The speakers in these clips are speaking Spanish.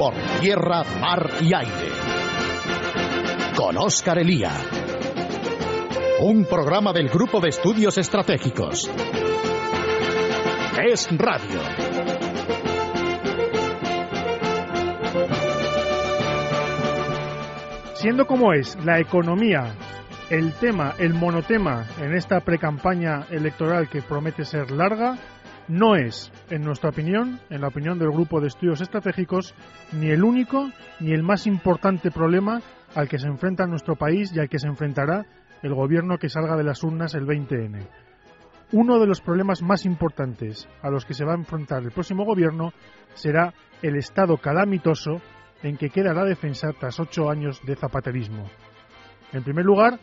por tierra, mar y aire. Con Óscar Elía. Un programa del Grupo de Estudios Estratégicos. Es Radio. Siendo como es la economía el tema, el monotema en esta precampaña electoral que promete ser larga, no es, en nuestra opinión, en la opinión del Grupo de Estudios Estratégicos, ni el único ni el más importante problema al que se enfrenta nuestro país y al que se enfrentará el gobierno que salga de las urnas el 20N. Uno de los problemas más importantes a los que se va a enfrentar el próximo gobierno será el estado calamitoso en que queda la defensa tras ocho años de zapaterismo. En primer lugar,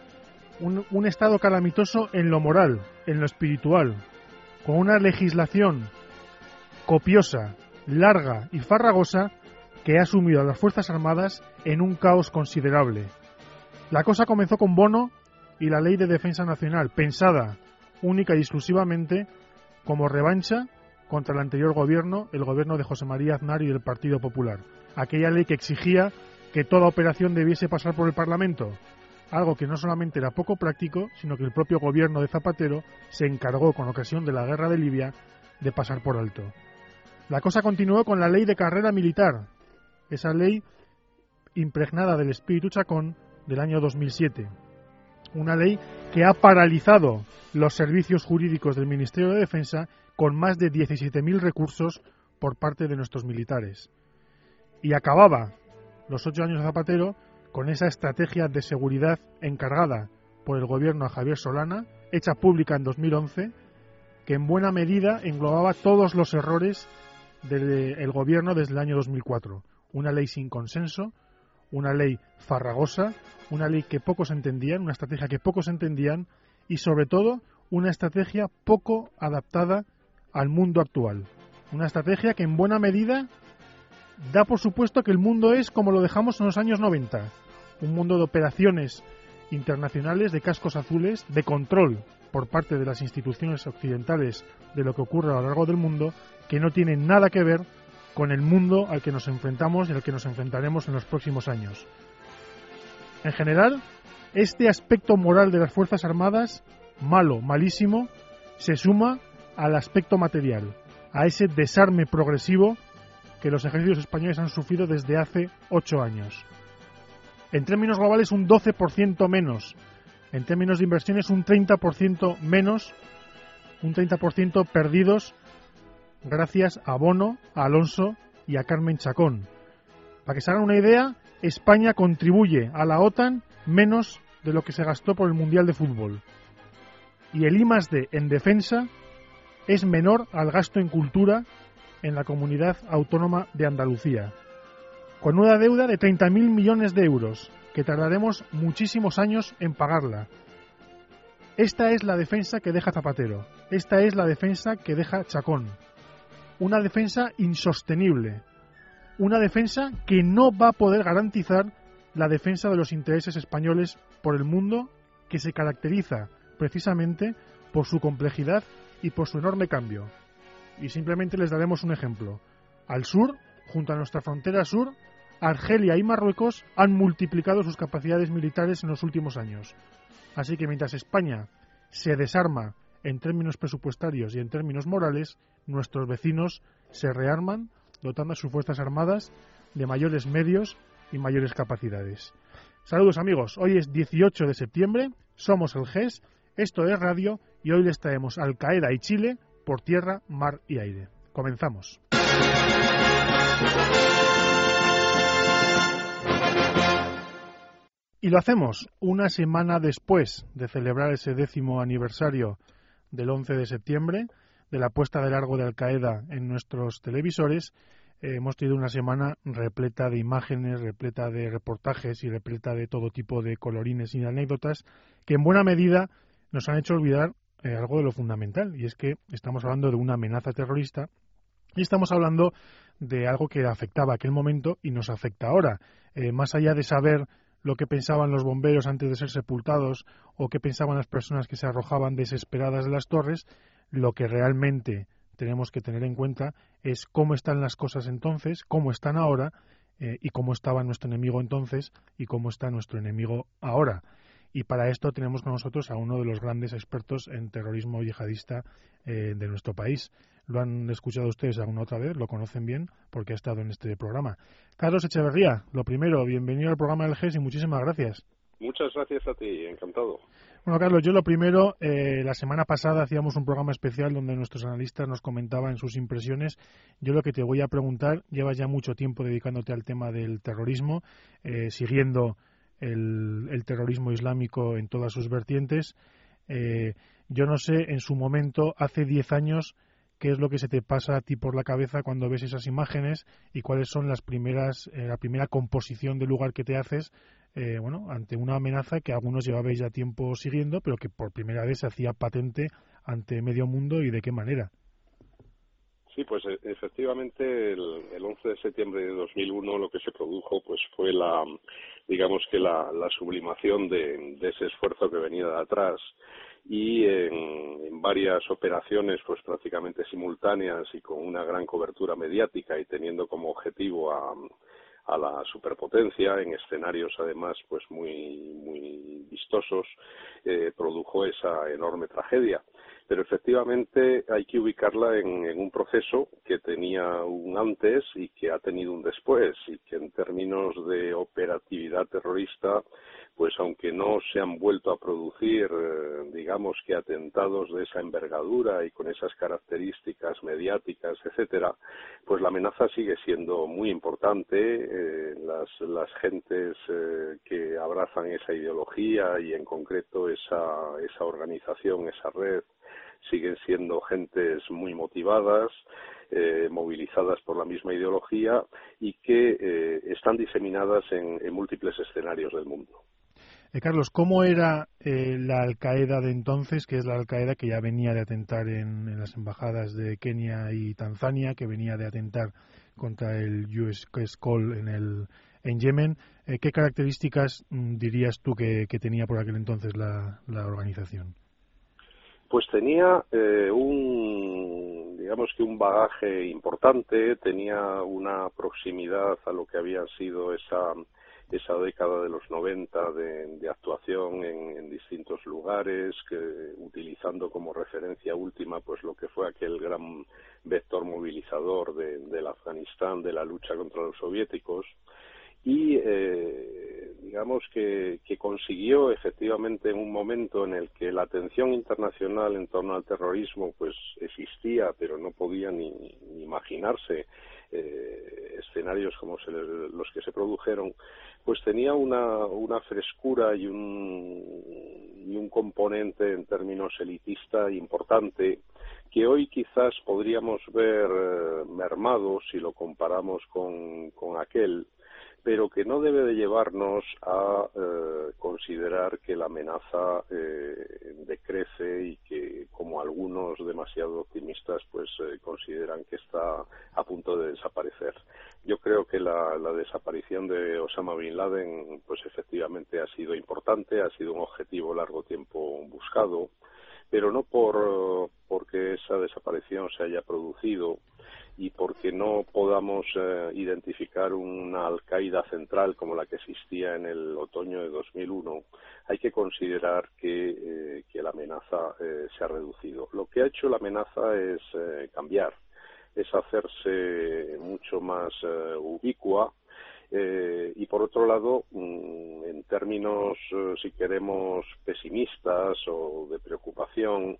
un, un estado calamitoso en lo moral, en lo espiritual, con una legislación copiosa, larga y farragosa que ha sumido a las Fuerzas Armadas en un caos considerable. La cosa comenzó con Bono y la Ley de Defensa Nacional, pensada única y exclusivamente como revancha contra el anterior gobierno, el gobierno de José María Aznar y del Partido Popular. Aquella ley que exigía que toda operación debiese pasar por el Parlamento, algo que no solamente era poco práctico, sino que el propio gobierno de Zapatero se encargó con ocasión de la guerra de Libia de pasar por alto. La cosa continuó con la ley de carrera militar, esa ley impregnada del espíritu chacón del año 2007. Una ley que ha paralizado los servicios jurídicos del Ministerio de Defensa con más de 17.000 recursos por parte de nuestros militares. Y acababa los ocho años de Zapatero con esa estrategia de seguridad encargada por el gobierno a Javier Solana, hecha pública en 2011, que en buena medida englobaba todos los errores del gobierno desde el año 2004. Una ley sin consenso, una ley farragosa, una ley que pocos entendían, una estrategia que pocos entendían y sobre todo una estrategia poco adaptada al mundo actual. Una estrategia que en buena medida da por supuesto que el mundo es como lo dejamos en los años 90, un mundo de operaciones internacionales, de cascos azules, de control por parte de las instituciones occidentales de lo que ocurre a lo largo del mundo, que no tiene nada que ver con el mundo al que nos enfrentamos y al que nos enfrentaremos en los próximos años. En general, este aspecto moral de las Fuerzas Armadas, malo, malísimo, se suma al aspecto material, a ese desarme progresivo que los ejércitos españoles han sufrido desde hace ocho años. En términos globales, un 12% menos. En términos de inversiones, un 30% menos. Un 30% perdidos gracias a Bono, a Alonso y a Carmen Chacón. Para que se hagan una idea, España contribuye a la OTAN menos de lo que se gastó por el Mundial de Fútbol. Y el I en defensa es menor al gasto en cultura en la comunidad autónoma de Andalucía, con una deuda de 30.000 millones de euros, que tardaremos muchísimos años en pagarla. Esta es la defensa que deja Zapatero, esta es la defensa que deja Chacón. Una defensa insostenible, una defensa que no va a poder garantizar la defensa de los intereses españoles por el mundo, que se caracteriza precisamente por su complejidad y por su enorme cambio. Y simplemente les daremos un ejemplo. Al sur, junto a nuestra frontera sur, Argelia y Marruecos han multiplicado sus capacidades militares en los últimos años. Así que mientras España se desarma en términos presupuestarios y en términos morales, nuestros vecinos se rearman dotando a sus fuerzas armadas de mayores medios y mayores capacidades. Saludos amigos, hoy es 18 de septiembre, somos el GES, esto es Radio y hoy les traemos Al Qaeda y Chile por tierra, mar y aire. Comenzamos. Y lo hacemos una semana después de celebrar ese décimo aniversario del 11 de septiembre, de la puesta de largo de Al Qaeda en nuestros televisores. Eh, hemos tenido una semana repleta de imágenes, repleta de reportajes y repleta de todo tipo de colorines y anécdotas que en buena medida nos han hecho olvidar eh, algo de lo fundamental, y es que estamos hablando de una amenaza terrorista y estamos hablando de algo que afectaba aquel momento y nos afecta ahora. Eh, más allá de saber lo que pensaban los bomberos antes de ser sepultados o qué pensaban las personas que se arrojaban desesperadas de las torres, lo que realmente tenemos que tener en cuenta es cómo están las cosas entonces, cómo están ahora eh, y cómo estaba nuestro enemigo entonces y cómo está nuestro enemigo ahora. Y para esto tenemos con nosotros a uno de los grandes expertos en terrorismo yihadista eh, de nuestro país. Lo han escuchado ustedes alguna otra vez, lo conocen bien porque ha estado en este programa. Carlos Echeverría, lo primero, bienvenido al programa del GES y muchísimas gracias. Muchas gracias a ti, encantado. Bueno, Carlos, yo lo primero, eh, la semana pasada hacíamos un programa especial donde nuestros analistas nos comentaban sus impresiones. Yo lo que te voy a preguntar, llevas ya mucho tiempo dedicándote al tema del terrorismo, eh, siguiendo el, terrorismo islámico en todas sus vertientes. Eh, yo no sé, en su momento, hace 10 años, qué es lo que se te pasa a ti por la cabeza cuando ves esas imágenes y cuáles son las primeras, la primera composición del lugar que te haces eh, bueno, ante una amenaza que algunos llevabais ya tiempo siguiendo, pero que por primera vez se hacía patente ante medio mundo y de qué manera. Sí, pues e, efectivamente el, el 11 de septiembre de 2001 lo que se produjo pues fue la, digamos que la, la sublimación de, de, ese esfuerzo que venía de atrás. Y en, en, varias operaciones pues prácticamente simultáneas y con una gran cobertura mediática y teniendo como objetivo a, a la superpotencia en escenarios además pues muy muy vistosos eh, produjo esa enorme tragedia pero efectivamente hay que ubicarla en, un proceso que tenía un antes y que ha tenido un después y que en términos de operatividad terrorista pues aunque no se han vuelto a producir, eh, digamos que atentados de esa envergadura y con esas características mediáticas, etcétera, pues la amenaza sigue siendo muy importante. Eh, las, las gentes eh, que abrazan esa ideología y en concreto esa, esa organización, esa red, siguen siendo gentes muy motivadas, eh, movilizadas por la misma ideología y que eh, están diseminadas en, múltiples escenarios del mundo. Eh, Carlos, ¿cómo era eh, la Al-Qaeda de entonces, que es la Al-Qaeda que ya venía de atentar en, las embajadas de Kenia y Tanzania, que venía de atentar contra el US Call en, el, en Yemen? ¿Qué características mm, dirías tú que, tenía por aquel entonces la organización? Pues tenía eh, un, digamos que un bagaje importante, tenía una proximidad a lo que había sido esa esa década de los 90 de, actuación en, en, distintos lugares, que, utilizando como referencia última pues lo que fue aquel gran vector movilizador de, del Afganistán, de la lucha contra los soviéticos, y eh, digamos que, que, consiguió efectivamente en un momento en el que la atención internacional en torno al terrorismo pues existía pero no podía ni, ni imaginarse eh, escenarios como se, los que se produjeron pues tenía una, una frescura y un, y un componente en términos elitista importante que hoy quizás podríamos ver eh, mermado si lo comparamos con, con aquel pero que no debe de llevarnos a eh, considerar que la amenaza eh, decrece y que, como algunos demasiado optimistas, pues eh, consideran que está a punto de desaparecer. Yo creo que la, la, desaparición de Osama bin Laden, pues efectivamente ha sido importante, ha sido un objetivo largo tiempo buscado, pero no por porque esa desaparición se haya producido y porque no podamos eh, identificar una Al-Qaeda central como la que existía en el otoño de 2001, hay que considerar que, eh, que la amenaza eh, se ha reducido. Lo que ha hecho la amenaza es eh, cambiar, es hacerse mucho más eh, ubicua, eh, y por otro lado, mm, en términos, si queremos, pesimistas o de preocupación,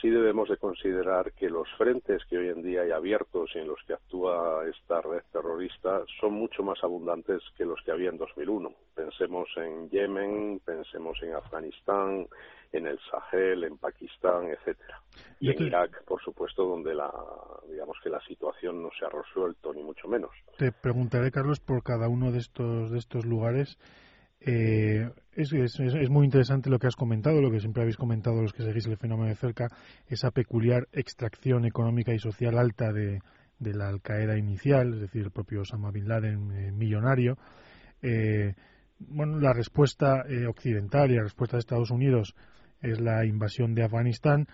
sí debemos de considerar que los frentes que hoy en día hay abiertos y en los que actúa esta red terrorista son mucho más abundantes que los que había en 2001. Pensemos en Yemen, pensemos en Afganistán, en el Sahel, en Pakistán, etcétera. Y en Irak, por supuesto, donde la, digamos que la situación no se ha resuelto ni mucho menos. Te preguntaré, Carlos, por cada uno de estos de estos lugares eh, es, muy interesante lo que has comentado, lo que siempre habéis comentado los que seguís el fenómeno de cerca, esa peculiar extracción económica y social alta de, la Al-Qaeda inicial, es decir, el propio Osama Bin Laden eh, millonario. Eh, bueno, la respuesta eh, occidental y la respuesta de Estados Unidos es la invasión de Afganistán.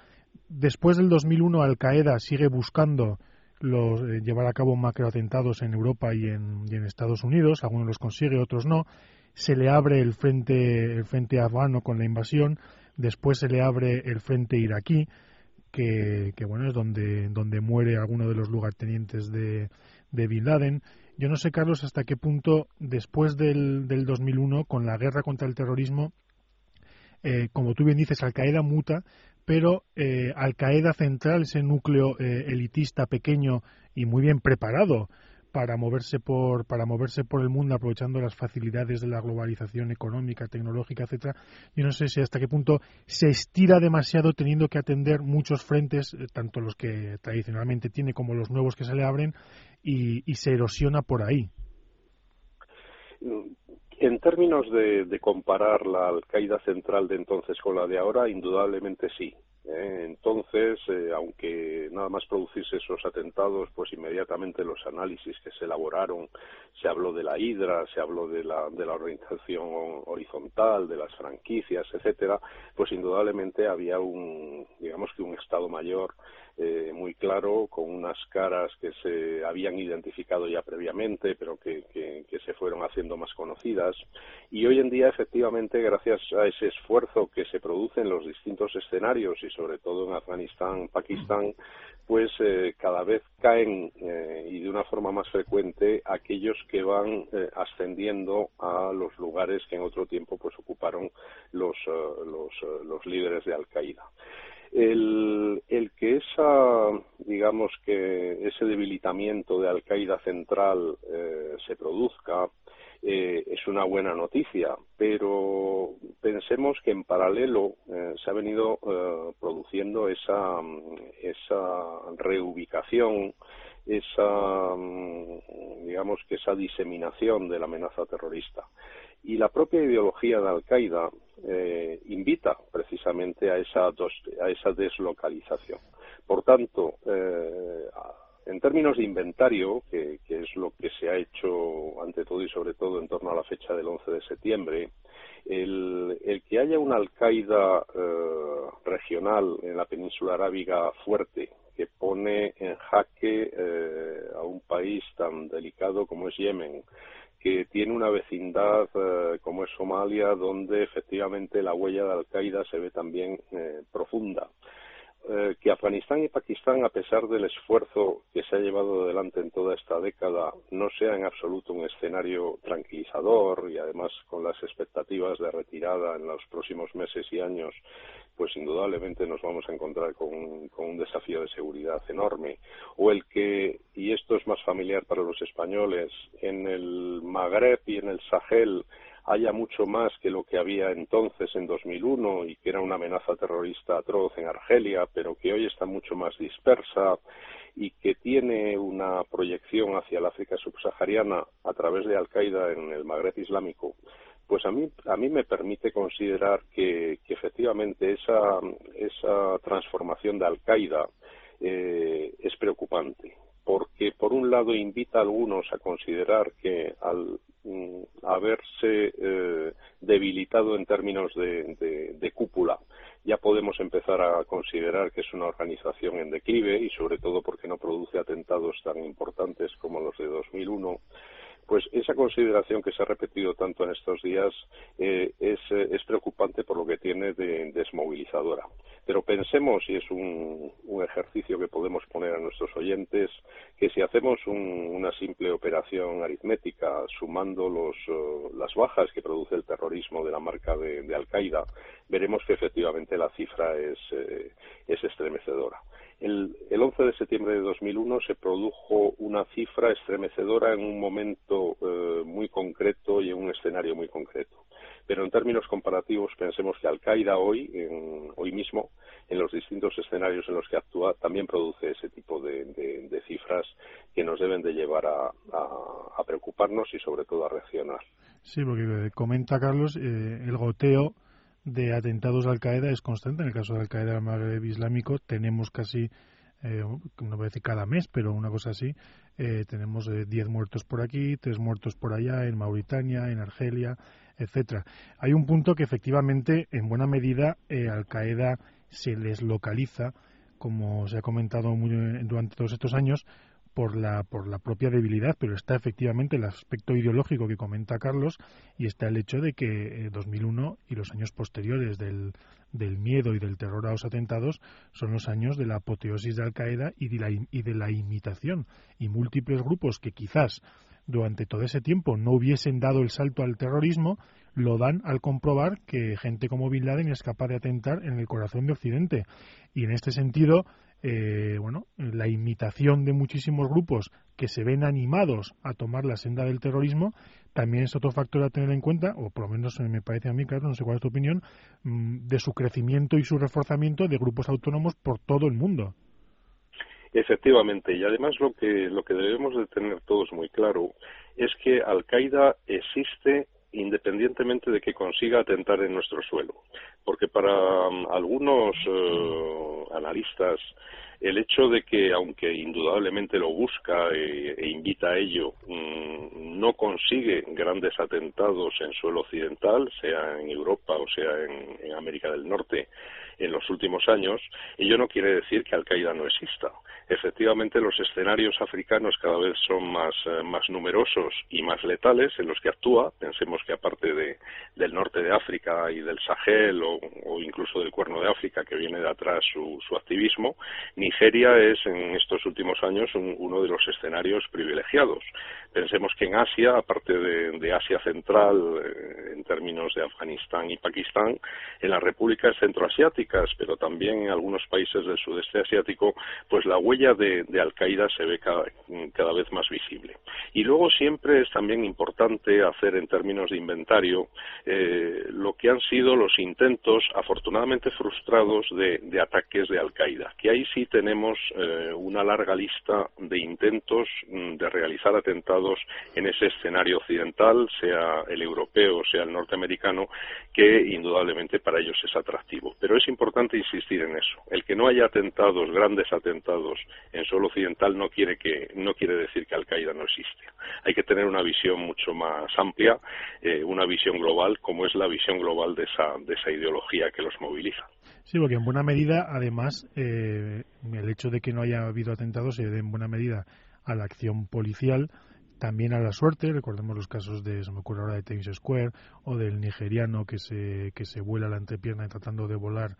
Después del 2001, Al-Qaeda sigue buscando los, llevar a cabo macroatentados en Europa y en, y en Estados Unidos. Algunos los consigue, otros no. Se le abre el frente, el frente afgano con la invasión. Después se le abre el frente iraquí, que, bueno es donde, donde muere alguno de los lugartenientes de, de Bin Laden. Yo no sé, Carlos, hasta qué punto después del, del 2001, con la guerra contra el terrorismo, eh, como tú bien dices, Al Qaeda muta, pero eh, Al Qaeda central, ese núcleo eh, elitista pequeño y muy bien preparado para moverse por para moverse por el mundo aprovechando las facilidades de la globalización económica, tecnológica, etcétera. Yo no sé si hasta qué punto se estira demasiado teniendo que atender muchos frentes, eh, tanto los que tradicionalmente tiene como los nuevos que se le abren y, y se erosiona por ahí. En términos de, de comparar la Al-Qaeda central de entonces con la de ahora, indudablemente sí. ¿eh? Entonces, eh, aunque nada más producirse esos atentados, pues inmediatamente los análisis que se elaboraron, se habló de la hidra, se habló de la, de la organización horizontal, de las franquicias, etcétera, pues indudablemente había un, digamos que un Estado Mayor eh, muy claro, con unas caras que se habían identificado ya previamente, pero que, que, se fueron haciendo más conocidas. Y hoy en día, efectivamente, gracias a ese esfuerzo que se produce en los distintos escenarios y sobre todo en Afganistán, Pakistán, pues eh, cada vez caen eh, y de una forma más frecuente aquellos que van eh, ascendiendo a los lugares que en otro tiempo pues ocuparon los, los, los líderes de Al Qaeda el, el que esa, digamos que ese debilitamiento de Al Qaeda central eh, se produzca eh, es una buena noticia, pero pensemos que en paralelo eh, se ha venido eh, produciendo esa, esa reubicación, esa, digamos que esa diseminación de la amenaza terrorista. Y la propia ideología de Al-Qaeda eh, invita precisamente a esa, a esa deslocalización. Por tanto, eh, en términos de inventario, que, es lo que se ha hecho ante todo y sobre todo en torno a la fecha del 11 de septiembre, el, que haya una Al-Qaeda eh, regional en la península arábiga fuerte, que pone en jaque eh, a un país tan delicado como es Yemen, que tiene una vecindad eh, como es Somalia, donde efectivamente la huella de Al-Qaeda se ve también eh, profunda. Eh, que Afganistán y Pakistán, a pesar del esfuerzo que se ha llevado adelante en toda esta década, no sea en absoluto un escenario tranquilizador y además con las expectativas de retirada en los próximos meses y años, pues indudablemente nos vamos a encontrar con, un desafío de seguridad enorme. O el que, y esto es más familiar para los españoles, en el Magreb y en el Sahel haya mucho más que lo que había entonces en 2001 y que era una amenaza terrorista atroz en Argelia, pero que hoy está mucho más dispersa y que tiene una proyección hacia el África subsahariana a través de Al-Qaeda en el Magreb Islámico, pues a mí, a mí me permite considerar que, que efectivamente esa, esa transformación de Al-Qaeda eh, es preocupante porque por un lado invita a algunos a considerar que al Mm, haberse eh, debilitado en términos de, de, de, cúpula. Ya podemos empezar a considerar que es una organización en declive y sobre todo porque no produce atentados tan importantes como los de 2001 pues esa consideración que se ha repetido tanto en estos días eh, es, eh, es, preocupante por lo que tiene de desmovilizadora. Pero pensemos, y es un, ejercicio que podemos poner a nuestros oyentes, que si hacemos un, una simple operación aritmética sumando los, uh, las bajas que produce el terrorismo de la marca de, Al-Qaeda, veremos que efectivamente la cifra eh, es estremecedora. El, el 11 de septiembre de 2001 se produjo una cifra estremecedora en un momento eh, muy concreto y en un escenario muy concreto. Pero en términos comparativos, pensemos que Al-Qaeda hoy, en, hoy mismo, en los distintos escenarios en los que actúa, también produce ese tipo de, cifras que nos deben de llevar a, preocuparnos y sobre todo a reaccionar. Sí, porque comenta Carlos, eh, el goteo de atentados de Al-Qaeda es constante. En el caso de Al-Qaeda del Magreb Islámico tenemos casi, eh, no voy a decir cada mes, pero una cosa así, eh, tenemos 10 eh, muertos por aquí, 3 muertos por allá, en Mauritania, en Argelia, etcétera. Hay un punto que efectivamente, en buena medida, eh, Al-Qaeda se les localiza, como se ha comentado muy, durante todos estos años, por la, por la propia debilidad, pero está efectivamente el aspecto ideológico que comenta Carlos y está el hecho de que 2001 eh, y los años posteriores del, del miedo y del terror a los atentados son los años de la apoteosis de Al-Qaeda y, de la, y de la imitación. Y múltiples grupos que quizás durante todo ese tiempo no hubiesen dado el salto al terrorismo, lo dan al comprobar que gente como Bin Laden es capaz de atentar en el corazón de Occidente. Y en este sentido, eh, bueno, la imitación de muchísimos grupos que se ven animados a tomar la senda del terrorismo también es otro factor a tener en cuenta, o por lo menos me parece a mí, claro, no sé cuál es tu opinión, mm, de su crecimiento y su reforzamiento de grupos autónomos por todo el mundo. Efectivamente, y además lo que, lo que debemos de tener todos muy claro es que Al-Qaeda existe independientemente de que consiga atentar en nuestro suelo. Porque para um, algunos uh, analistas el hecho de que, aunque indudablemente lo busca e, e invita a ello, mm, no consigue grandes atentados en suelo occidental, sea en Europa o sea en América del Norte, en los últimos años, ello no quiere decir que Al-Qaeda no exista. Efectivamente, los escenarios africanos cada vez son más, eh, más numerosos y más letales en los que actúa. Pensemos que aparte de, del norte de África y del Sahel o, incluso del Cuerno de África, que viene de atrás su, su activismo, Nigeria es en estos últimos años uno de los escenarios privilegiados. Pensemos que en Asia, aparte de, Asia Central, eh, en términos de Afganistán y Pakistán, en las repúblicas centroasiáticas, pero también en algunos países del sudeste asiático, pues la huella de, Al-Qaeda se ve cada, vez más visible. Y luego siempre es también importante hacer en términos de inventario eh, lo que han sido los intentos, afortunadamente frustrados, de, ataques de Al-Qaeda, que ahí sí tenemos eh, una larga lista de intentos mm, de realizar atentados en ese escenario occidental, sea el europeo, sea el norteamericano, que indudablemente para ellos es atractivo. Pero es importante insistir en eso. El que no haya atentados, grandes atentados en suelo occidental no quiere que no quiere decir que Al Qaeda no existe. Hay que tener una visión mucho más amplia, eh, una visión global, como es la visión global de esa de esa ideología que los moviliza. Sí, porque en buena medida, además, eh, el hecho de que no haya habido atentados se debe en buena medida a la acción policial también a la suerte, recordemos los casos de, se me ocurre ahora de Times Square o del nigeriano que se, que se vuela la entrepierna tratando de volar,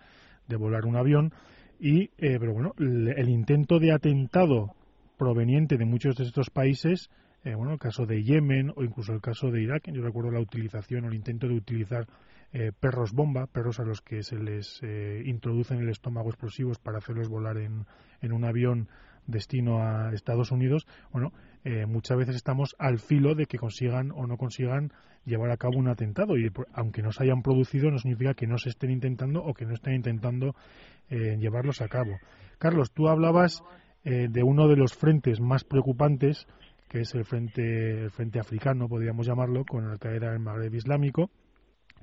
de volar un avión. Y, eh, pero bueno, el, intento de atentado proveniente de muchos de estos países, eh, bueno, el caso de Yemen o incluso el caso de Irak, yo recuerdo la utilización o el intento de utilizar eh, perros bomba, perros a los que se les introducen en el estómago explosivos para hacerlos volar en, en un avión destino a Estados Unidos, bueno, eh, muchas veces estamos al filo de que consigan o no consigan llevar a cabo un atentado y aunque no se hayan producido no significa que no se estén intentando o que no estén intentando eh, llevarlos a cabo. Carlos, tú hablabas eh, de uno de los frentes más preocupantes que es el frente el frente africano, podríamos llamarlo, con Al Qaeda del Magreb Islámico,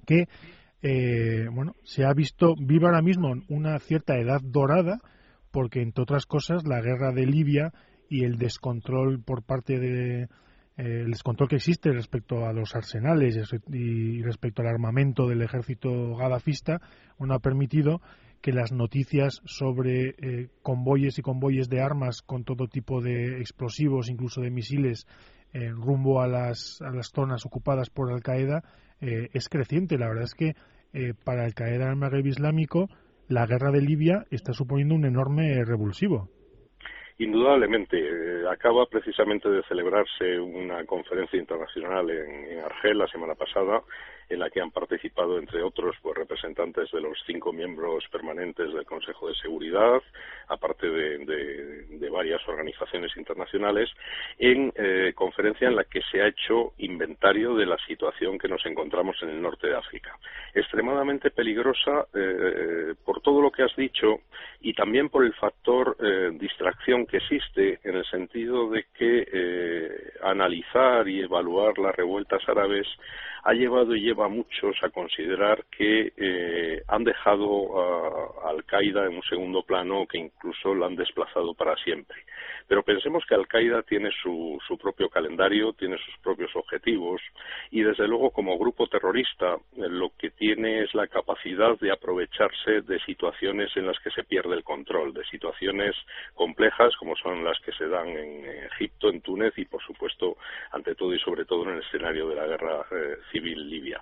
que bueno se ha visto viva ahora mismo una cierta edad dorada porque entre otras cosas la guerra de Libia y el descontrol por parte de eh, el descontrol que existe respecto a los arsenales y respecto al armamento del ejército gadafista no ha permitido que las noticias sobre eh, convoyes y convoyes de armas con todo tipo de explosivos, incluso de misiles, en rumbo a las, a las zonas ocupadas por Al Qaeda eh, es creciente. La verdad es que para Al Qaeda en el Magreb Islámico la guerra de Libia está suponiendo un enorme revulsivo. Indudablemente, eh, acaba precisamente de celebrarse una conferencia internacional en, Argel la semana pasada en la que han participado, entre otros, pues, representantes de los cinco miembros permanentes del Consejo de Seguridad, aparte de, varias organizaciones internacionales, en eh, conferencia en la que se ha hecho inventario de la situación que nos encontramos en el norte de África. Extremadamente peligrosa eh, por todo lo que has dicho y también por el factor eh, distracción que existe en el sentido de que analizar y evaluar las revueltas árabes ha llevado y lleva a muchos a considerar que eh, han dejado a Al-Qaeda en un segundo plano que incluso la han desplazado para siempre. Pero pensemos que Al-Qaeda tiene su, su, propio calendario, tiene sus propios objetivos y desde luego como grupo terrorista lo que tiene es la capacidad de aprovecharse de situaciones en las que se pierde el control, de situaciones complejas como son las que se dan en Egipto, en Túnez y por supuesto ante todo y sobre todo en el escenario de la guerra eh, civil libia.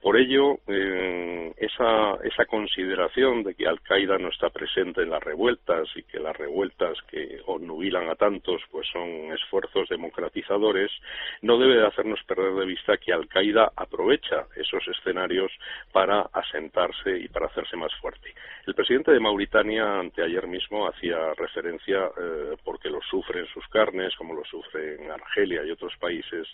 Por ello, eh, esa, esa consideración de que Al-Qaeda no está presente en las revueltas y que las revueltas que obnubilan a tantos pues son esfuerzos democratizadores, no debe de hacernos perder de vista que Al-Qaeda aprovecha esos escenarios para asentarse y para hacerse más fuerte. El presidente de Mauritania anteayer mismo hacía referencia, eh, porque lo sufre en sus carnes, como lo sufre en Argelia y otros países,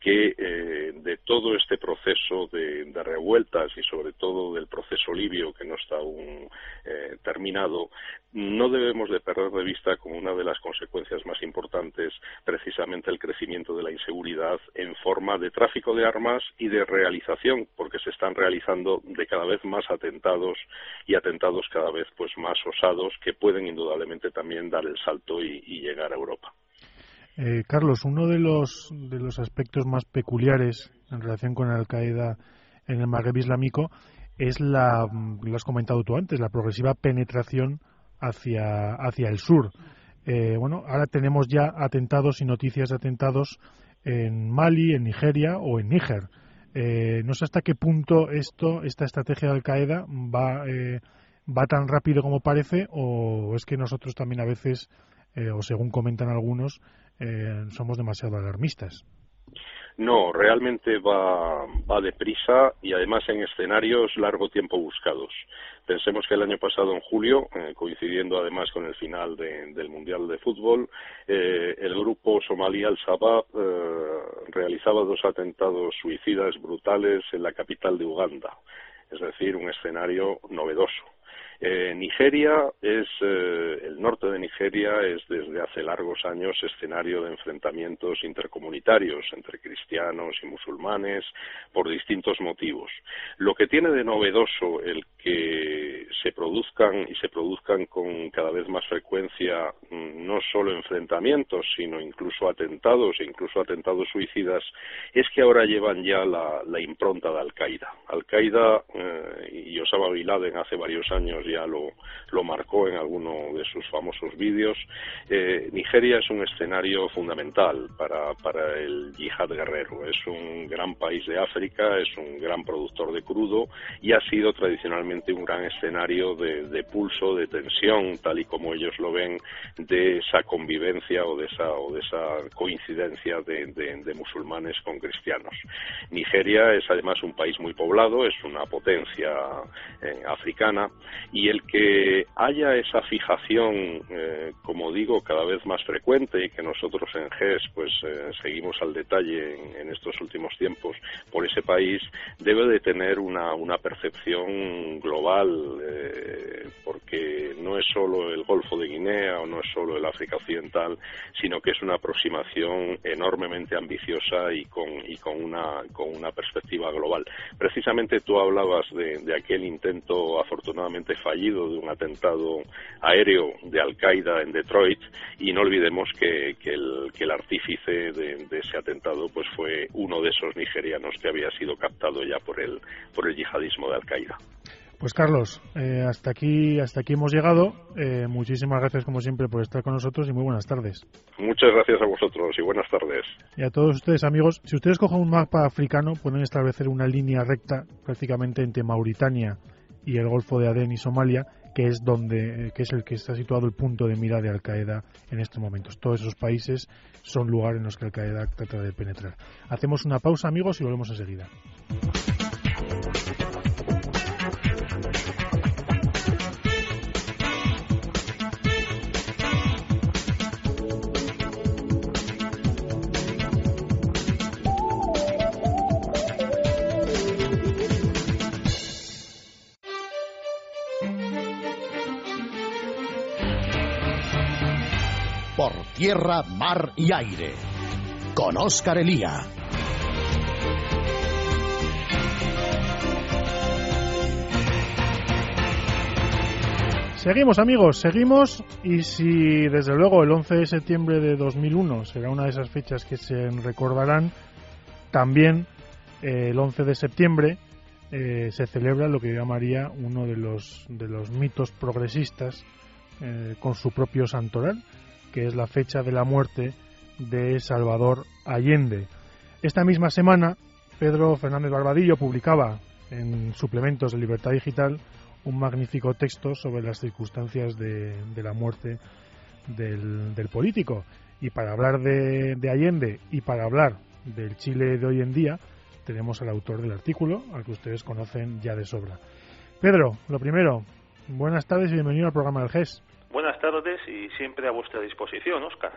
que eh, de todo este proceso de, revueltas y sobre todo del proceso libio que no está aún eh, terminado, no debemos de perder de vista como una de las consecuencias más importantes precisamente el crecimiento de la inseguridad en forma de tráfico de armas y de realización, porque se están realizando de cada vez más atentados y atentados cada vez pues más osados que pueden indudablemente también dar el salto y, llegar a Europa. Eh, Carlos, uno de los, de los aspectos más peculiares en relación con Al Qaeda en el Magreb Islámico es la, lo has comentado tú antes, la progresiva penetración hacia, hacia el sur. Eh, bueno, ahora tenemos ya atentados y noticias de atentados en Mali, en Nigeria o en Níger. Eh, no sé hasta qué punto esto, esta estrategia de Al Qaeda va, eh, va tan rápido como parece o es que nosotros también a veces, o según comentan algunos, somos demasiado alarmistas. No, realmente va, va deprisa y además en escenarios largo tiempo buscados. Pensemos que el año pasado, en julio, eh, coincidiendo además con el final del Mundial de Fútbol, eh, el grupo somalí Al-Shabaab eh, realizaba dos atentados suicidas brutales en la capital de Uganda, es decir, un escenario novedoso. Eh, Nigeria es, eh, el norte de Nigeria es desde hace largos años escenario de enfrentamientos intercomunitarios entre cristianos y musulmanes por distintos motivos. Lo que tiene de novedoso el que se produzcan y se produzcan con cada vez más frecuencia mm, no solo enfrentamientos, sino incluso atentados e incluso atentados suicidas, es que ahora llevan ya la, impronta de Al-Qaeda. Al-Qaeda eh, y Osama Bin Laden hace varios años ya lo, lo marcó en alguno de sus famosos vídeos. Eh, Nigeria es un escenario fundamental para, para el yihad guerrero. Es un gran país de África, es un gran productor de crudo y ha sido tradicionalmente un gran escenario de, pulso, de tensión, tal y como ellos lo ven, de esa convivencia o de esa, o de esa coincidencia de, de musulmanes con cristianos. Nigeria es además un país muy poblado, es una potencia eh, africana y el que haya esa fijación, eh, como digo, cada vez más frecuente y que nosotros en GES pues eh, seguimos al detalle en, estos últimos tiempos por ese país, debe de tener una, una percepción global, eh, porque no es solo el Golfo de Guinea o no es solo el África Occidental, sino que es una aproximación enormemente ambiciosa y con, y con, una, con una perspectiva global. Precisamente tú hablabas de, de aquel intento afortunadamente fallido de un atentado aéreo de Al-Qaeda en Detroit y no olvidemos que, que, el, que el, artífice de, ese atentado pues fue uno de esos nigerianos que había sido captado ya por el, por el yihadismo de Al-Qaeda. Pues Carlos, eh, hasta aquí hasta aquí hemos llegado. Eh, muchísimas gracias como siempre por estar con nosotros y muy buenas tardes. Muchas gracias a vosotros y buenas tardes. Y a todos ustedes amigos, si ustedes cogen un mapa africano pueden establecer una línea recta prácticamente entre Mauritania y el Golfo de Adén y Somalia, que es donde que es el que está situado el punto de mira de Al Qaeda en estos momentos. Todos esos países son lugares en los que Al Qaeda trata de penetrar. Hacemos una pausa, amigos, y volvemos enseguida. Tierra, mar y aire. con Óscar Elía. Seguimos amigos, seguimos y si desde luego el 11 de septiembre de 2001 será una de esas fechas que se recordarán, también eh, el 11 de septiembre eh, se celebra lo que llamaría uno de los, de los mitos progresistas eh, con su propio santoral, que es la fecha de la muerte de Salvador Allende. Esta misma semana, Pedro Fernández Barbadillo publicaba en suplementos de Libertad Digital un magnífico texto sobre las circunstancias de, la muerte del, político. Y para hablar de, Allende y para hablar del Chile de hoy en día, tenemos al autor del artículo, al que ustedes conocen ya de sobra. Pedro, lo primero, buenas tardes y bienvenido al programa del GES. Buenas tardes y siempre a vuestra disposición, Oscar.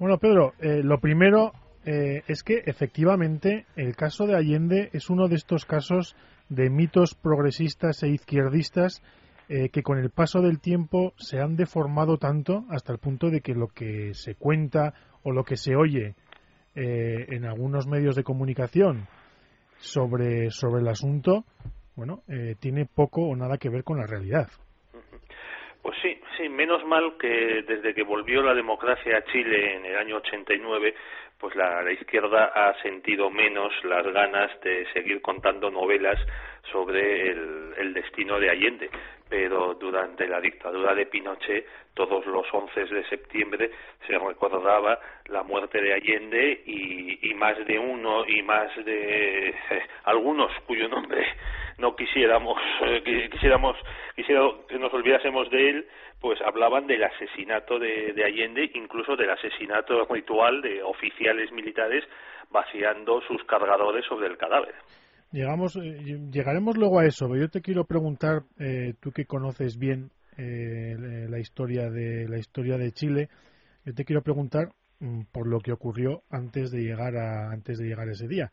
Bueno, Pedro, eh, lo primero eh, es que efectivamente el caso de Allende es uno de estos casos de mitos progresistas e izquierdistas eh, que con el paso del tiempo se han deformado tanto hasta el punto de que lo que se cuenta o lo que se oye eh, en algunos medios de comunicación sobre, sobre el asunto, bueno, tiene poco o nada que ver con la realidad. Pues sí, sí, menos mal que desde que volvió la democracia a Chile en el año 89, pues la, izquierda ha sentido menos las ganas de seguir contando novelas sobre el, destino de Allende. Pero durante la dictadura de Pinochet, todos los 11 de septiembre se recordaba la muerte de Allende y, más de uno y más de algunos cuyo nombre no quisiéramos eh, quisiéramos quisiera que nos olvidásemos de él pues hablaban del asesinato de, Allende, incluso del asesinato ritual de oficiales militares vaciando sus cargadores sobre el cadáver. Llegamos, eh, llegaremos luego a eso, pero yo te quiero preguntar, eh, tú que conoces bien eh, la historia de la historia de Chile, yo te quiero preguntar mm, por lo que ocurrió antes de llegar a antes de llegar ese día.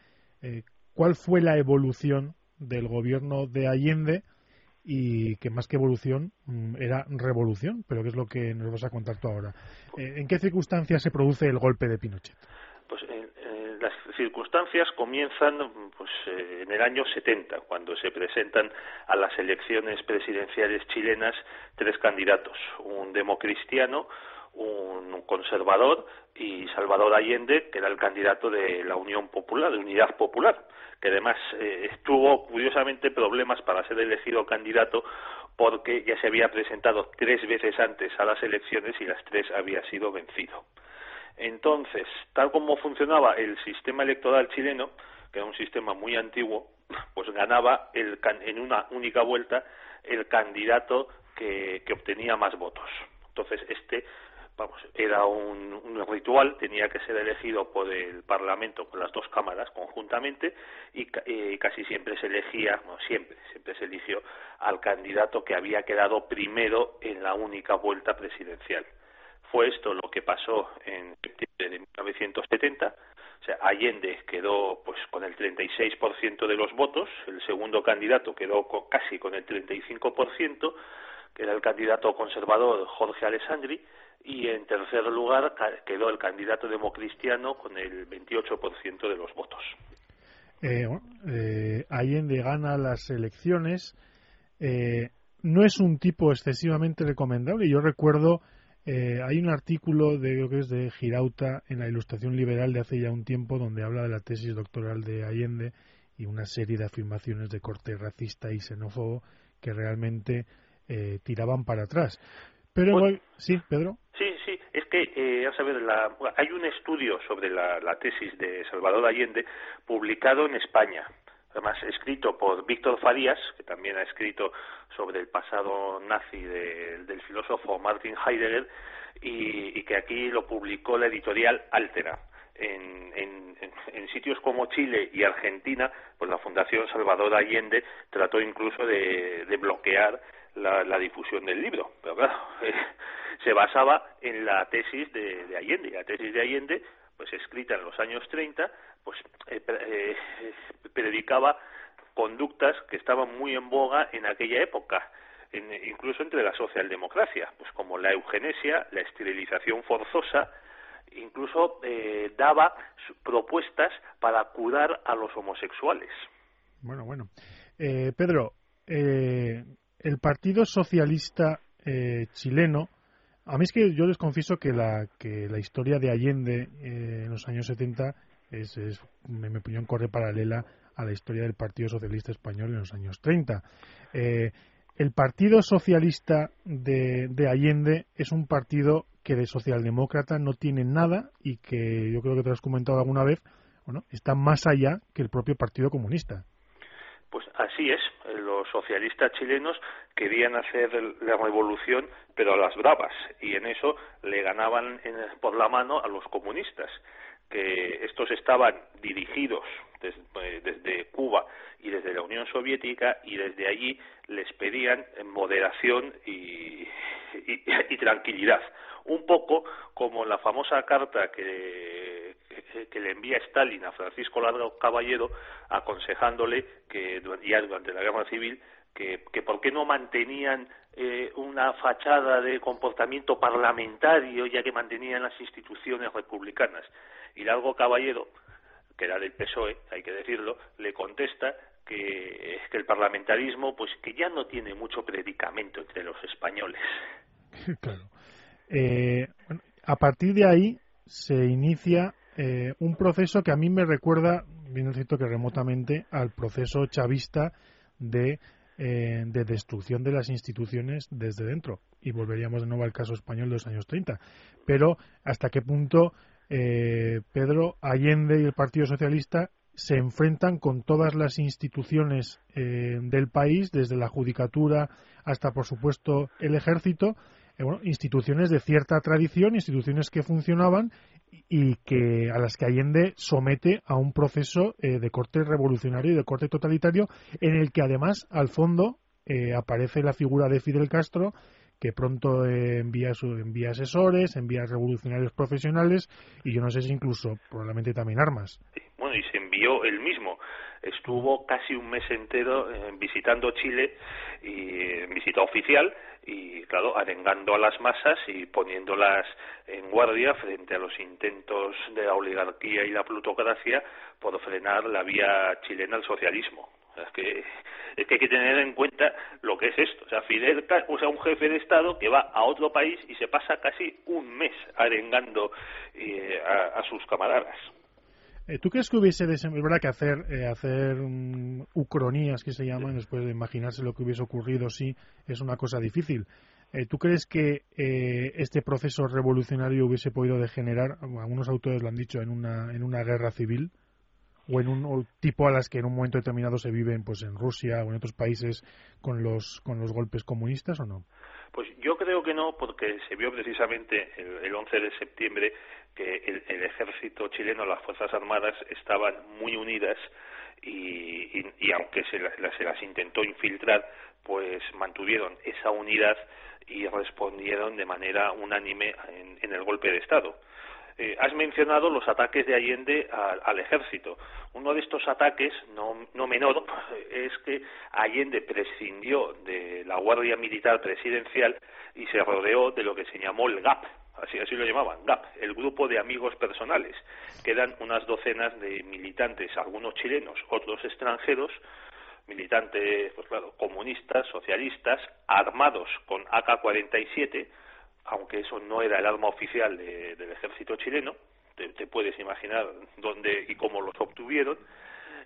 ¿Cuál fue la evolución del gobierno de Allende? y que más que evolución mm, era revolución, pero ¿qué es lo que nos vas a contar tú ahora? Eh, ¿En qué circunstancias se produce el golpe de Pinochet? Pues las circunstancias comienzan pues, eh, en el año 70, cuando se presentan a las elecciones presidenciales chilenas tres candidatos, un democristiano, un conservador y Salvador Allende, que era el candidato de la Unión Popular, de Unidad Popular que además eh, tuvo curiosamente problemas para ser elegido candidato porque ya se había presentado tres veces antes a las elecciones y las tres había sido vencido. Entonces, tal como funcionaba el sistema electoral chileno, que era un sistema muy antiguo, pues ganaba el, en una única vuelta el candidato que, que obtenía más votos. Entonces, este vamos, era un, ritual, tenía que ser elegido por el Parlamento con las dos cámaras conjuntamente y eh, casi siempre se elegía, no siempre, siempre se eligió al candidato que había quedado primero en la única vuelta presidencial. Fue esto lo que pasó en septiembre de 1970. O sea, Allende quedó pues con el 36% de los votos, el segundo candidato quedó casi con el 35%, que era el candidato conservador Jorge Alessandri, y en tercer lugar quedó el candidato democristiano con el 28% de los votos. Eh, eh, Allende gana las elecciones. Eh, no es un tipo excesivamente recomendable. Yo recuerdo, eh, hay un artículo de, creo que es de Girauta en la Ilustración Liberal de hace ya un tiempo donde habla de la tesis doctoral de Allende y una serie de afirmaciones de corte racista y xenófobo que realmente tiraban para atrás. Pero sí, Pedro. Sí, sí, es que, eh, a saber, la, hay un estudio sobre la, tesis de Salvador Allende publicado en España, además escrito por Víctor Farías, que también ha escrito sobre el pasado nazi del filósofo Martin Heidegger, y, que aquí lo publicó la editorial Altera. En, en, sitios como Chile y Argentina, pues la Fundación Salvador Allende trató incluso de, de bloquear la, difusión del libro. Pero claro, se basaba en la tesis de, Allende. Y la tesis de Allende, pues escrita en los años 30, pues eh, eh, predicaba conductas que estaban muy en boga en aquella época, incluso entre la socialdemocracia, pues como la eugenesia, la esterilización forzosa incluso eh, daba propuestas para curar a los homosexuales. Bueno, bueno. Eh, Pedro, eh, el Partido Socialista chileno, a mí es que yo les confieso que la, que la historia de Allende en los años 70 es, es, en mi opinión, corre paralela a la historia del Partido Socialista Español en los años 30. el Partido Socialista de, de Allende es un partido que de socialdemócrata no tiene nada y que yo creo que te lo has comentado alguna vez, bueno, está más allá que el propio Partido Comunista. Pues así es, los socialistas chilenos querían hacer la revolución, pero a las bravas, y en eso le ganaban por la mano a los comunistas, que estos estaban dirigidos desde, desde Cuba y desde la Unión Soviética, y desde allí les pedían moderación y, y tranquilidad. Un poco como la famosa carta que, que, le envía Stalin a Francisco Largo Caballero aconsejándole que ya durante la guerra civil que, que por qué no mantenían eh, una fachada de comportamiento parlamentario ya que mantenían las instituciones republicanas y Largo Caballero que era del PSOE, hay que decirlo, le contesta que, que el parlamentarismo pues que ya no tiene mucho predicamento entre los españoles. Claro. Eh, a partir de ahí se inicia eh, un proceso que a mí me recuerda, bien cierto que remotamente, al proceso chavista de, eh, de destrucción de las instituciones desde dentro. Y volveríamos de nuevo al caso español de los años 30. Pero hasta qué punto Pedro Allende y el Partido Socialista se enfrentan con todas las instituciones del país, desde la judicatura hasta, por supuesto, el ejército, eh, instituciones de cierta tradición, instituciones que funcionaban y que a las que Allende somete a un proceso eh, de corte revolucionario y de corte totalitario, en el que además al fondo eh, aparece la figura de Fidel Castro, que pronto envía, su, envía asesores, envía revolucionarios profesionales y yo no sé si incluso probablemente también armas. bueno, y se envió él mismo. Estuvo casi un mes entero visitando Chile y en visita oficial y claro, arengando a las masas y poniéndolas en guardia frente a los intentos de la oligarquía y la plutocracia por frenar la vía chilena al socialismo. es que, es que hay que tener en cuenta lo que es esto. O sea, Fidel, o sea, un jefe de Estado que va a otro país y se pasa casi un mes arengando eh, a sus camaradas. Eh, ¿Tú crees que hubiese, es verdad que hacer, eh, hacer ucronías que se llaman, después de imaginarse lo que hubiese ocurrido, sí, es una cosa difícil? Eh, ¿Tú crees que este proceso revolucionario hubiese podido degenerar, algunos autores lo han dicho, en una, en una guerra civil? O en un tipo a las que en un momento determinado se viven pues en Rusia o en otros países con los con los golpes comunistas o no pues yo creo que no porque se vio precisamente el, el 11 de septiembre que el, ejército chileno, las Fuerzas Armadas, estaban muy unidas y, y, aunque se las, se las intentó infiltrar, pues mantuvieron esa unidad y respondieron de manera unánime en, el golpe de Estado. Eh, has mencionado los ataques de Allende al ejército. Uno de estos ataques, no, no menor, es que Allende prescindió de la Guardia Militar Presidencial y se rodeó de lo que se llamó el GAP, así, lo llamaban, GAP, el grupo de amigos personales, que eran unas docenas de militantes, algunos chilenos, otros extranjeros, militantes, pues claro, comunistas, socialistas, armados con AK-47, aunque eso no era el arma oficial del ejército chileno, te, puedes imaginar dónde y cómo los obtuvieron,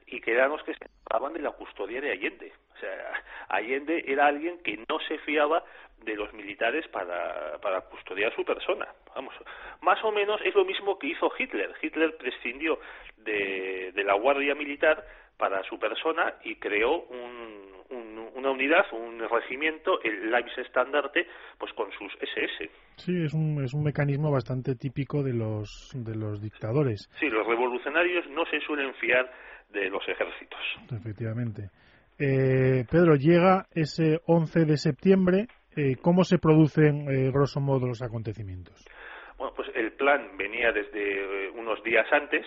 y que que se encargaban de la custodia de Allende. O sea, Allende era alguien que no se fiaba de los militares para, para custodiar su persona. Vamos, más o menos es lo mismo que hizo Hitler. Hitler prescindió de, de la guardia militar para su persona y creó un, una unidad, un regimiento, el Leibstandarte, pues con sus SS. Sí, es un, es un mecanismo bastante típico de los, de los dictadores. Sí, los revolucionarios no se suelen fiar de los ejércitos. Efectivamente. Eh, Pedro, llega ese 11 de septiembre. Eh, ¿Cómo se producen, eh, grosso modo, los acontecimientos? Bueno, pues el plan venía desde unos días antes.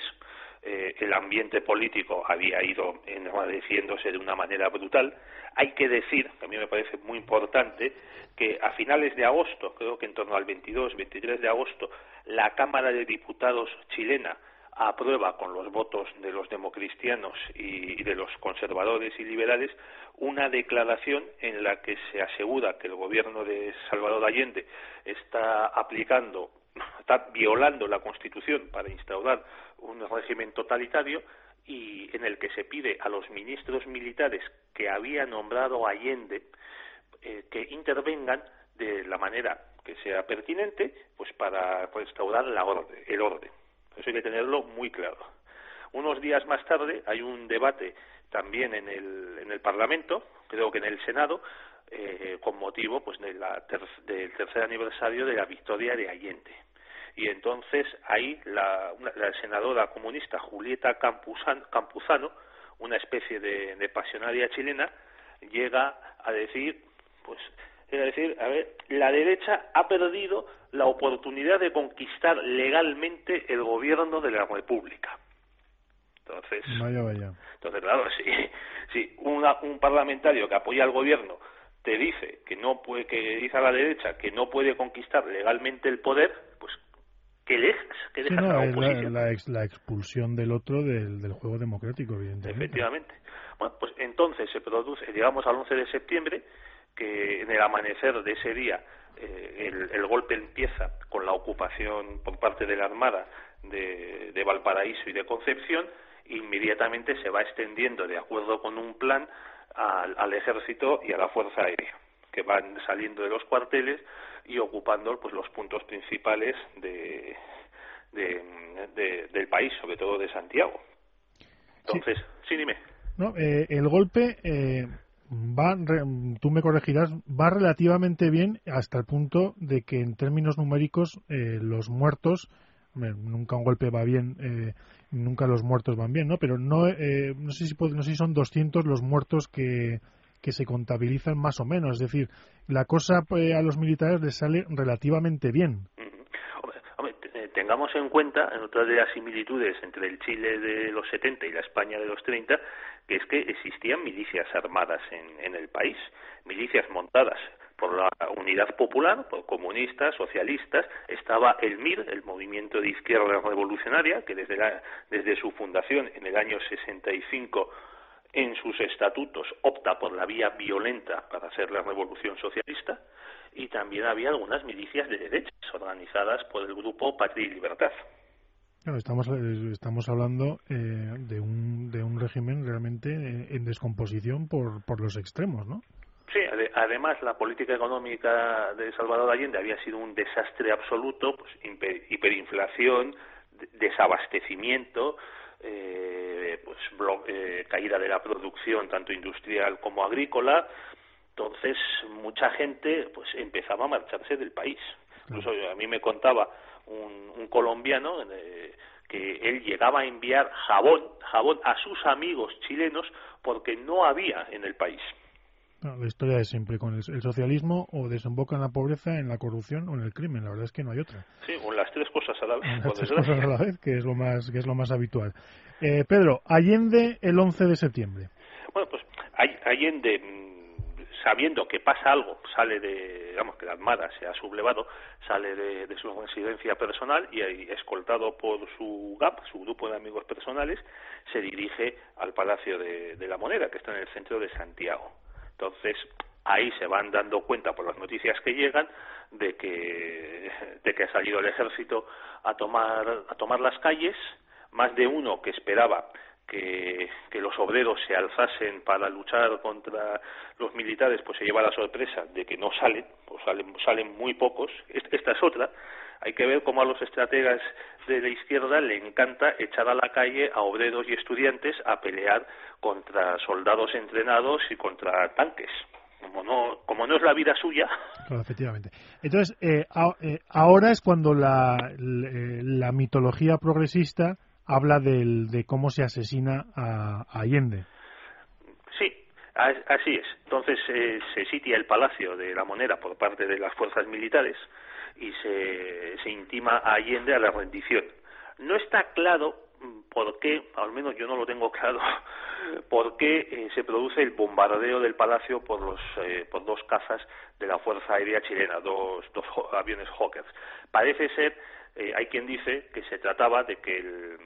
El ambiente político había ido enradeciéndose de una manera brutal. Hay que decir, que a mí me parece muy importante, que a finales de agosto, creo que en torno al 22, 23 de agosto, la Cámara de Diputados chilena aprueba con los votos de los democristianos y de los conservadores y liberales una declaración en la que se asegura que el gobierno de Salvador Allende está aplicando, está violando la Constitución para instaurar un régimen totalitario y en el que se pide a los ministros militares que había nombrado Allende eh, que intervengan de la manera que sea pertinente pues para restaurar la orden, el orden. Eso hay que tenerlo muy claro. Unos días más tarde hay un debate también en el, en el Parlamento, creo que en el Senado, eh, con motivo pues de la del tercer aniversario de la victoria de Allende. Y entonces ahí la, la senadora comunista Julieta Campuzano, una especie de, de pasionaria chilena, llega a decir pues es decir, a ver, la derecha ha perdido la oportunidad de conquistar legalmente el gobierno de la República. Entonces, entonces claro, si, si un parlamentario que apoya al gobierno te dice que no puede, que dice a la derecha que no puede conquistar legalmente el poder, que dejas, que dejas la oposición. La, la, expulsión del otro del, del juego democrático, evidentemente. Efectivamente. Bueno, pues entonces se produce, llegamos al 11 de septiembre, que en el amanecer de ese día eh, el, golpe empieza con la ocupación por parte de la Armada de, de Valparaíso y de Concepción, inmediatamente se va extendiendo de acuerdo con un plan al, ejército y a la fuerza aérea que van saliendo de los cuarteles y ocupando pues los puntos principales de, del país, sobre todo de Santiago. Entonces, sí, dime. No, eh, el golpe eh, va, tú me corregirás, va relativamente bien hasta el punto de que en términos numéricos eh, los muertos, nunca un golpe va bien, eh, nunca los muertos van bien, ¿no? Pero no, eh, no, sé si, no sé si son 200 los muertos que, que se contabilizan más o menos. Es decir, la cosa a los militares les sale relativamente bien. tengamos en cuenta, en otras de las similitudes entre el Chile de los 70 y la España de los 30, que es que existían milicias armadas en, en el país, milicias montadas por la Unidad Popular, por comunistas, socialistas, estaba el MIR, el Movimiento de Izquierda Revolucionaria, que desde, la, desde su fundación en el año 65 en sus estatutos opta por la vía violenta para hacer la revolución socialista, y también había algunas milicias de derechas organizadas por el grupo Patria y Libertad estamos, eh, estamos hablando eh, de, un, de un régimen realmente eh, en descomposición por, por los extremos, ¿no? Sí, además la política económica de Salvador Allende había sido un desastre absoluto, pues hiperinflación, desabastecimiento, pues caída de la producción tanto industrial como agrícola. Entonces mucha gente pues empezaba a marcharse del país. Incluso a mí me contaba un, colombiano eh, que él llegaba a enviar jabón, jabón a sus amigos chilenos porque no había en el país. La historia es siempre con el, socialismo o desemboca en la pobreza, en la corrupción o en el crimen. La verdad es que no hay otra. Sí, con las tres cosas a la vez. Las tres cosas a la vez, que es lo más, que es lo más habitual. Eh, Pedro, Allende el 11 de septiembre. Bueno, pues Allende sabiendo que pasa algo, sale de, digamos, que la Armada se ha sublevado, sale de, su residencia personal y, escoltado por su GAP, su grupo de amigos personales, se dirige al Palacio de, la Moneda, que está en el centro de Santiago. Entonces, ahí se van dando cuenta por las noticias que llegan de que, de que ha salido el ejército a tomar, a tomar las calles, más de uno que esperaba que, los obreros se alzasen para luchar contra los militares, pues se lleva la sorpresa de que no salen, o salen, salen muy pocos. Esta es otra. Hay que ver cómo a los estrategas de la izquierda le encanta echar a la calle a obreros y estudiantes a pelear contra soldados entrenados y contra tanques. Como no, como no es la vida suya. efectivamente. Entonces, eh, eh, ahora es cuando la, la mitología progresista habla del, de cómo se asesina a, Allende. Sí, así es. Entonces eh, se sitia el Palacio de la Moneda por parte de las fuerzas militares y se, se intima a Allende a la rendición. No está claro mm, por qué, al menos yo no lo tengo claro, por qué eh, se produce el bombardeo del palacio por los eh, por dos cazas de la Fuerza Aérea chilena, dos, dos aviones Hawkers. Parece ser eh, hay quien dice que se trataba de que el,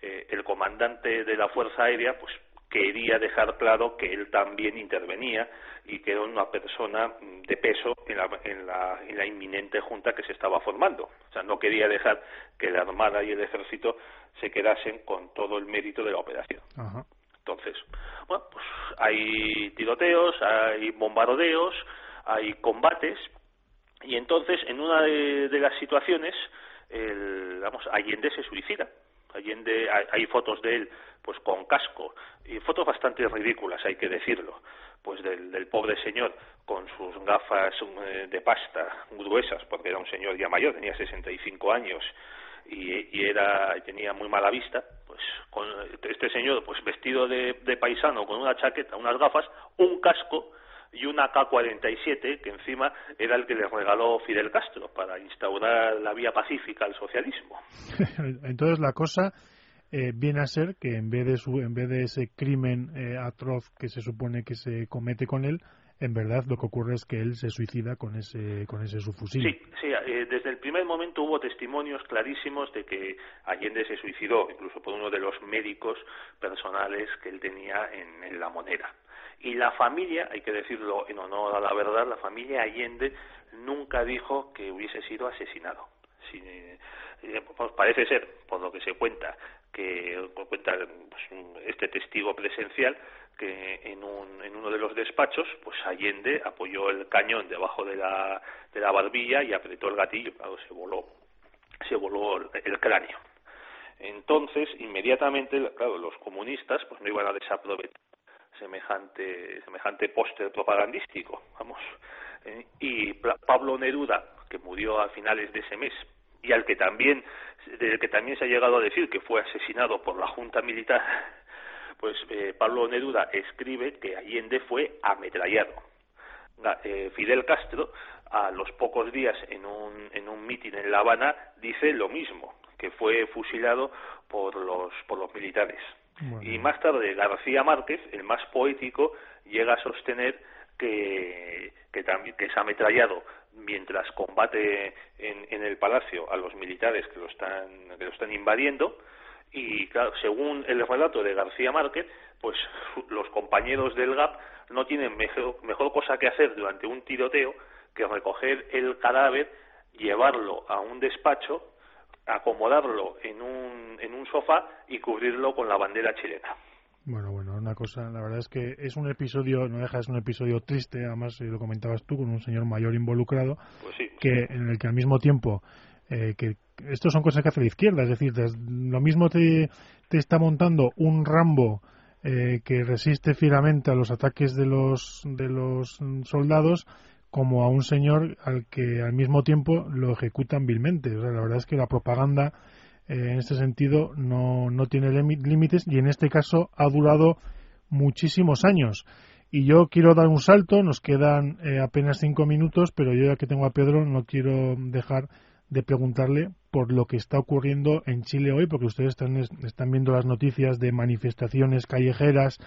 eh, el comandante de la Fuerza Aérea pues quería dejar claro que él también intervenía y que era una persona de peso en la, en la, en la inminente junta que se estaba formando. O sea, no quería dejar que la Armada y el Ejército se quedasen con todo el mérito de la operación. Entonces, bueno, pues hay tiroteos, hay bombardeos, hay combates, y entonces en una de, de las situaciones, el, vamos, Allende se suicida. Allende, hay fotos de él pues con casco y fotos bastante ridículas hay que decirlo pues del, del pobre señor con sus gafas eh, de pasta gruesas porque era un señor ya mayor tenía 65 años y, y era tenía muy mala vista pues con este señor pues vestido de paisano con una chaqueta unas gafas un casco y una K-47 que encima era el que le regaló Fidel Castro para instaurar la vía pacífica al socialismo. Entonces la cosa eh, viene a ser que en vez de, su, en vez de ese crimen eh, atroz que se supone que se comete con él, en verdad lo que ocurre es que él se suicida con ese con ese subfusil. Sí, sí eh, desde el primer momento hubo testimonios clarísimos de que Allende se suicidó, incluso por uno de los médicos personales que él tenía en, La Monera. Y la familia, hay que decirlo en honor a la verdad, la familia Allende nunca dijo que hubiese sido asesinado. Si, eh, pues parece ser, por lo que se cuenta, que cuenta pues, este testigo presencial, que en, un, en uno de los despachos, pues Allende apoyó el cañón debajo de la, de la barbilla y apretó el gatillo, se voló, se voló el cráneo. Entonces, inmediatamente, claro, los comunistas pues no iban a desaprovechar semejante semejante póster propagandístico vamos eh, y Pablo Neruda que murió a finales de ese mes y al que también del que también se ha llegado a decir que fue asesinado por la junta militar pues eh, Pablo Neruda escribe que Allende fue ametrallado. Eh, Fidel Castro a los pocos días en un en un mitin en La Habana dice lo mismo que fue fusilado por los por los militares. Y más tarde García Márquez, el más poético, llega a sostener que, que, también, que es ametrallado mientras combate en, en, el palacio a los militares que lo están, que lo están invadiendo y claro, según el relato de García Márquez, pues los compañeros del GAP no tienen mejor, mejor cosa que hacer durante un tiroteo que recoger el cadáver, llevarlo a un despacho acomodarlo en un, en un sofá y cubrirlo con la bandera chilena. Bueno, bueno, una cosa, la verdad es que es un episodio, no deja, es un episodio triste, además lo comentabas tú, con un señor mayor involucrado, pues sí, que en el que al mismo tiempo, eh, que esto son cosas que hace la izquierda, es decir, lo mismo te, te está montando un Rambo eh, que resiste fielmente a los ataques de los, de los soldados, como a un señor al que al mismo tiempo lo ejecutan vilmente. O sea, la verdad es que la propaganda en este sentido no, no tiene límites y en este caso ha durado muchísimos años. Y yo quiero dar un salto, nos quedan eh, apenas cinco minutos, pero yo ya que tengo a Pedro no quiero dejar de preguntarle por lo que está ocurriendo en Chile hoy, porque ustedes están, están viendo las noticias de manifestaciones callejeras,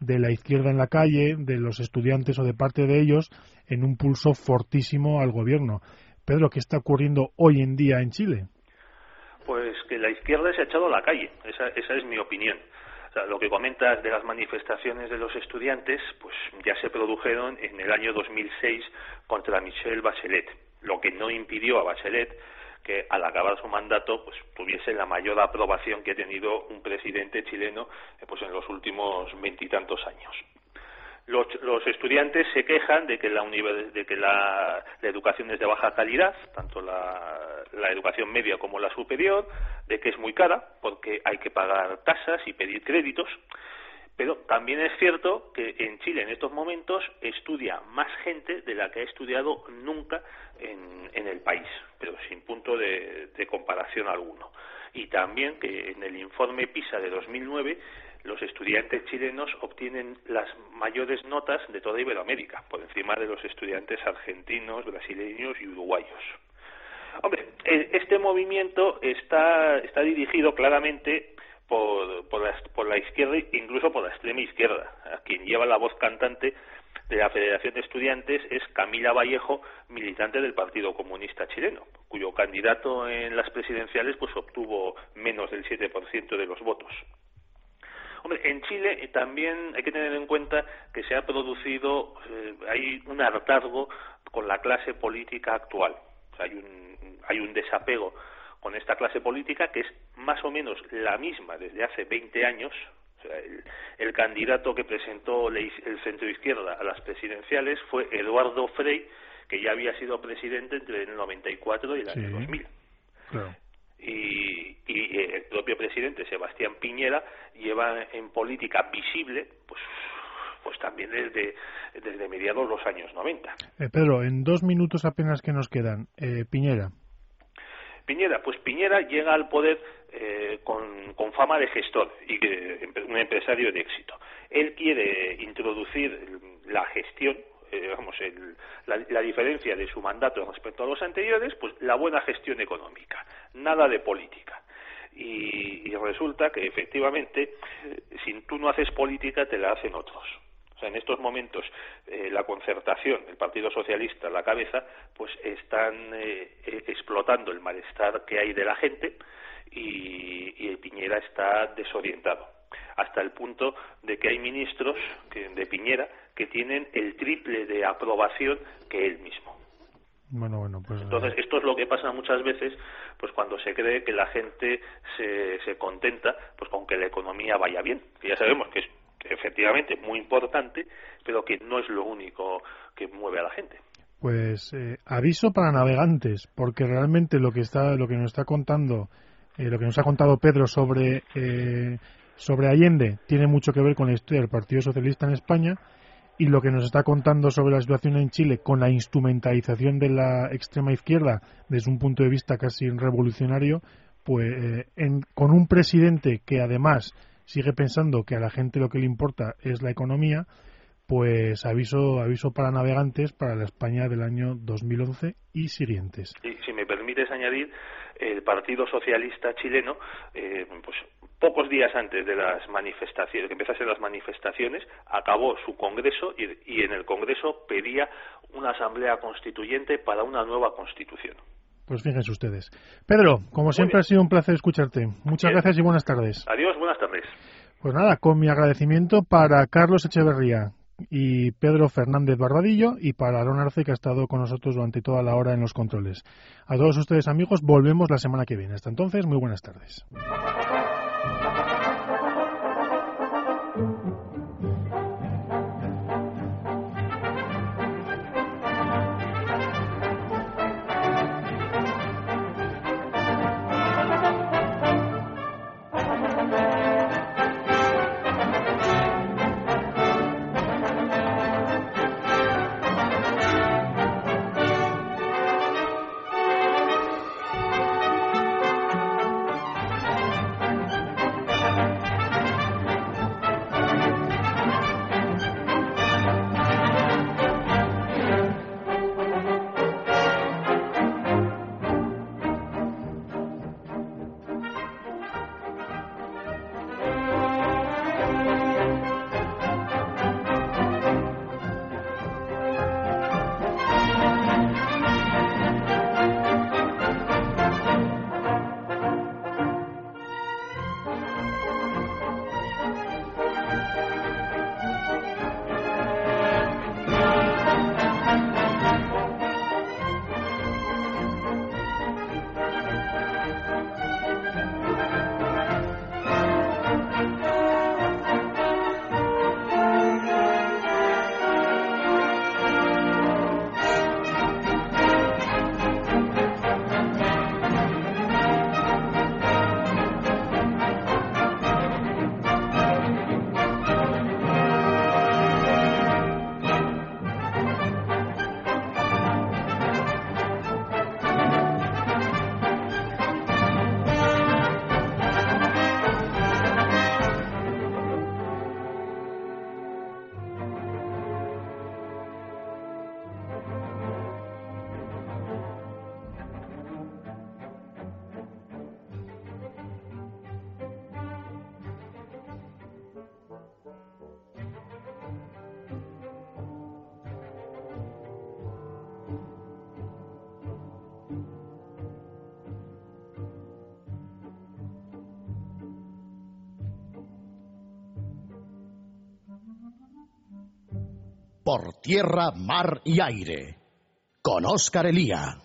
de la izquierda en la calle, de los estudiantes o de parte de ellos, en un pulso fortísimo al gobierno. Pedro, ¿qué está ocurriendo hoy en día en Chile? Pues que la izquierda se ha echado a la calle, esa, esa es mi opinión. Lo que comentas de las manifestaciones de los estudiantes, pues ya se produjeron en el año 2006 contra Michelle Bachelet, lo que no impidió a Bachelet que al acabar su mandato pues tuviese la mayor aprobación que ha tenido un presidente chileno eh, pues en los últimos veintitantos años. Los, los, estudiantes se quejan de que la, de que la, educación es de baja calidad, tanto la, la, educación media como la superior, de que es muy cara porque hay que pagar tasas y pedir créditos. Pero también es cierto que en Chile en estos momentos estudia más gente de la que ha estudiado nunca en, en el país, pero sin punto de, de, comparación alguno. Y también que en el informe PISA de 2009 los estudiantes chilenos obtienen las mayores notas de toda Iberoamérica, por encima de los estudiantes argentinos, brasileños y uruguayos. Hombre, e, este movimiento está, está dirigido claramente por, por, la, por la izquierda, incluso por la extrema izquierda. A quien lleva la voz cantante de la Federación de Estudiantes es Camila Vallejo, militante del Partido Comunista Chileno, cuyo candidato en las presidenciales pues obtuvo menos del 7% de los votos. Hombre, en Chile también hay que tener en cuenta que se ha producido, eh, hay un hartazgo con la clase política actual. hay, un, hay un desapego con esta clase política que es más o menos la misma desde hace 20 años, el, candidato que presentó el centro izquierda a las presidenciales fue Eduardo Frei, que ya había sido presidente entre el 94 y el año 2000. Y, y, el propio presidente Sebastián Piñera lleva en política visible, pues pues también desde, desde mediados de los años 90. Eh, Pedro, en dos minutos apenas que nos quedan, eh, Piñera. Piñera, pues Piñera llega al poder eh, con, fama de gestor y un empresario de éxito. Él quiere introducir la gestión, eh, vamos, la, diferencia de su mandato respecto a los anteriores, pues la buena gestión económica, nada de política. Y, y resulta que efectivamente, eh, si tú no haces política, te la hacen otros en estos momentos eh, la concertación, el Partido Socialista, la cabeza, pues están eh, eh, explotando el malestar que hay de la gente y, y Piñera está desorientado hasta el punto de que hay ministros de Piñera que tienen el triple de aprobación que él mismo. Bueno, bueno, pues, Entonces, esto es lo que pasa muchas veces pues cuando se cree que la gente se, se contenta pues con que la economía vaya bien, que ya sabemos que es efectivamente muy importante, pero que no es lo único que mueve a la gente. Pues eh, aviso para navegantes, porque realmente lo que está, lo que nos está contando, eh, lo que nos ha contado Pedro sobre eh, sobre Allende tiene mucho que ver con la historia del Partido Socialista en España y lo que nos está contando sobre la situación en Chile con la instrumentalización de la extrema izquierda desde un punto de vista casi revolucionario, pues con un presidente que además sigue pensando que a la gente lo que le importa es la economía, pues aviso aviso para navegantes para la España del año 2011 y siguientes. Y si me permites añadir, el Partido Socialista chileno, eh, pues pocos días antes de las manifestaciones, que empezasen las manifestaciones, acabó su congreso y, y en el congreso pedía una asamblea constituyente para una nueva constitución. Pues fíjense ustedes. Pedro, como siempre ha sido un placer escucharte. Muchas gracias y buenas tardes. Adiós, buenas tardes. Pues nada, con mi agradecimiento para Carlos Echeverría y Pedro Fernández Barbadillo y para Aaron Arce que ha estado con nosotros durante toda la hora en los controles. A todos ustedes amigos, volvemos la semana que viene. Hasta entonces, muy buenas tardes. Por tierra, mar y aire. Con Óscar Elía.